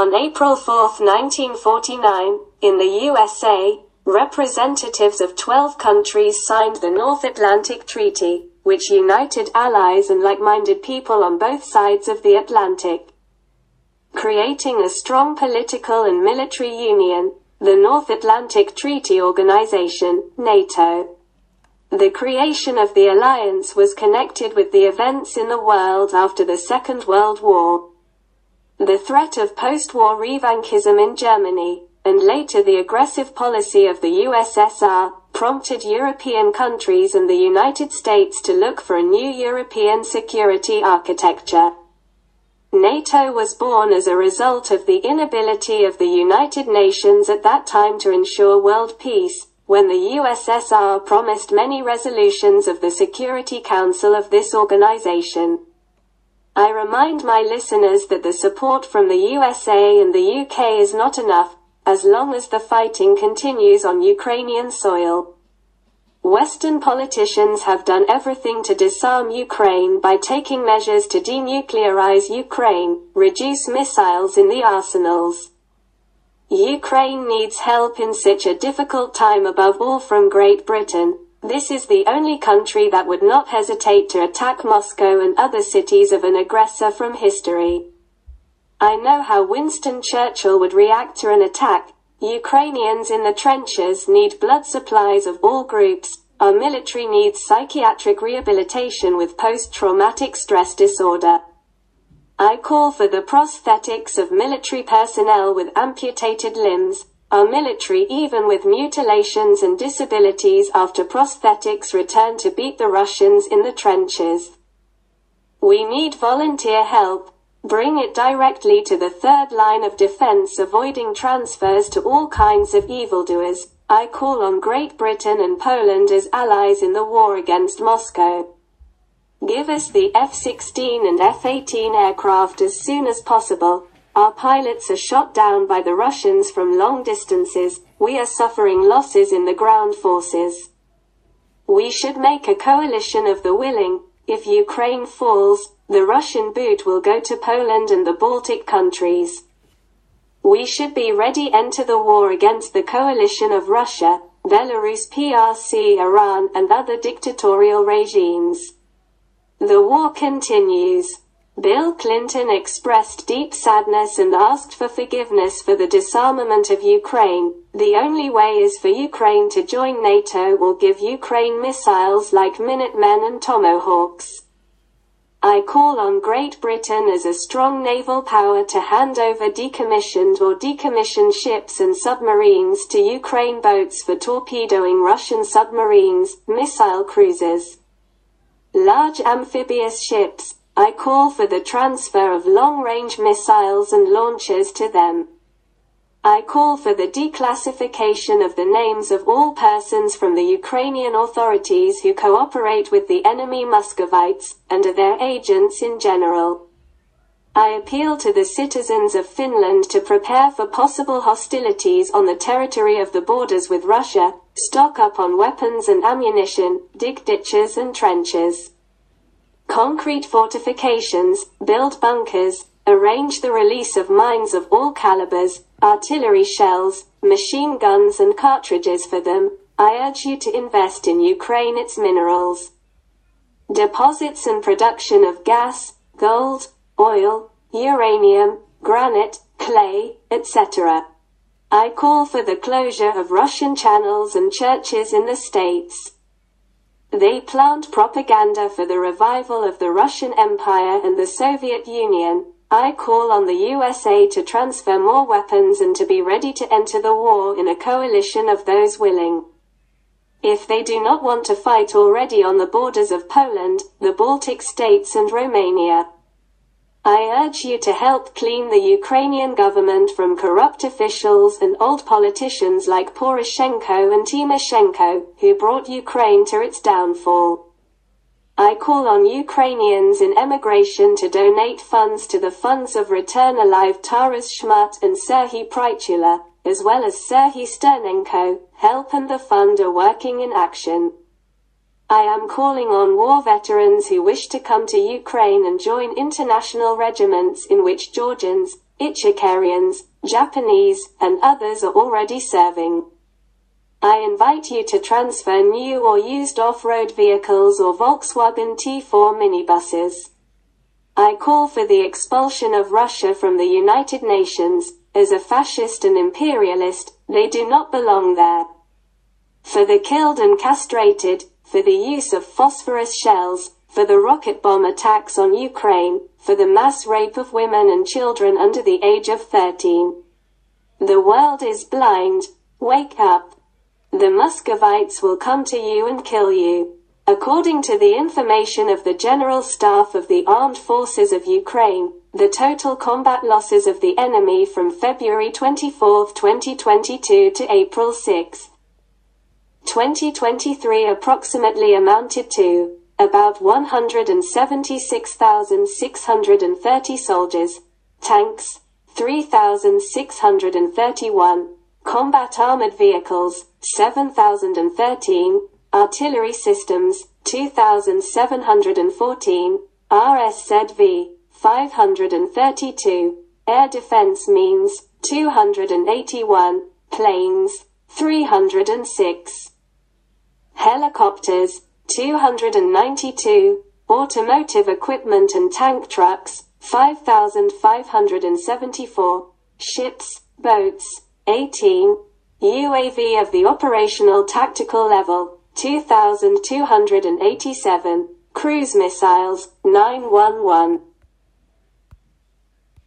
On April 4, 1949, in the USA, representatives of 12 countries signed the North Atlantic Treaty, which united allies and like-minded people on both sides of the Atlantic. Creating a strong political and military union, the North Atlantic Treaty Organization, NATO. The creation of the alliance was connected with the events in the world after the Second World War. The threat of post-war revanchism in Germany, and later the aggressive policy of the USSR, prompted European countries and the United States to look for a new European security architecture. NATO was born as a result of the inability of the United Nations at that time to ensure world peace, when the USSR promised many resolutions of the Security Council of this organization. I remind my listeners that the support from the USA and the UK is not enough, as long as the fighting continues on Ukrainian soil. Western politicians have done everything to disarm Ukraine by taking measures to denuclearize Ukraine, reduce missiles in the arsenals. Ukraine needs help in such a difficult time above all from Great Britain. This is the only country that would not hesitate to attack Moscow and other cities of an aggressor from history. I know how Winston Churchill would react to an attack, Ukrainians in the trenches need blood supplies of all groups. Our military needs psychiatric rehabilitation with post-traumatic stress disorder. I call for the prosthetics of military personnel with amputated limbs. Our military even with mutilations and disabilities after prosthetics return to beat the Russians in the trenches. We need volunteer help, Bring it directly to the third line of defense avoiding transfers to all kinds of evildoers. I call on Great Britain and Poland as allies in the war against Moscow. Give us the F-16 and F-18 aircraft as soon as possible. Our pilots are shot down by the Russians from long distances. We are suffering losses in the ground forces. We should make a coalition of the willing. If Ukraine falls, the Russian boot will go to Poland and the Baltic countries. We should be ready enter the war against the coalition of Russia, Belarus PRC Iran and other dictatorial regimes. The war continues. Bill Clinton expressed deep sadness and asked for forgiveness for the disarmament of Ukraine. The only way is for Ukraine to join NATO or give Ukraine missiles like Minutemen and Tomahawks. I call on Great Britain as a strong naval power to hand over decommissioned or decommissioned ships and submarines to Ukraine boats for torpedoing Russian submarines, missile cruisers. Large amphibious ships, I call for the transfer of long-range missiles and launchers to them. I call for the declassification of the names of all persons from the Ukrainian authorities who cooperate with the enemy Muscovites, and are their agents in general. I appeal to the citizens of Finland to prepare for possible hostilities on the territory of the borders with Russia, stock up on weapons and ammunition, dig ditches and trenches. Concrete fortifications, build bunkers, arrange the release of mines of all calibers, artillery shells, machine guns and cartridges for them, I urge you to invest in Ukraine its minerals. Deposits and production of gas, gold, oil, uranium, granite, clay, etc. I call for the closure of Russian channels and churches in the States. They plant propaganda for the revival of the Russian Empire and the Soviet Union, I call on the USA to transfer more weapons and to be ready to enter the war in a coalition of those willing. If they do not want to fight already on the borders of Poland, the Baltic states and Romania. I urge you to help clean the Ukrainian government from corrupt officials and old politicians like Poroshenko and Timoshenko, who brought Ukraine to its downfall. I call on Ukrainians in emigration to donate funds to the funds of Return Alive Taras Chmut and Serhiy Prytula, as well as Serhiy Sternenko, help and the fund are working in action. I am calling on war veterans who wish to come to Ukraine and join international regiments in which Georgians, Ichkerians, Japanese, and others are already serving. I invite you to transfer new or used off-road vehicles or Volkswagen T4 minibuses. I call for the expulsion of Russia from the United Nations, as a fascist and imperialist, they do not belong there. For the killed and castrated, for the use of phosphorus shells, for the rocket bomb attacks on Ukraine, for the mass rape of women and children under the age of 13. The world is blind, wake up. The Muscovites will come to you and kill you. According to the information of the General Staff of the Armed Forces of Ukraine, the total combat losses of the enemy from February 24, 2022 to April 6, 2023 approximately amounted to about 176,630 soldiers, tanks, 3,631, combat armored vehicles, 7,013, artillery systems, 2,714, RSZV, 532, air defense means, 281, planes, 306, helicopters, 292, automotive equipment and tank trucks, 5,574, ships, boats, 18, UAV of the operational tactical level, 2,287, cruise missiles, 911.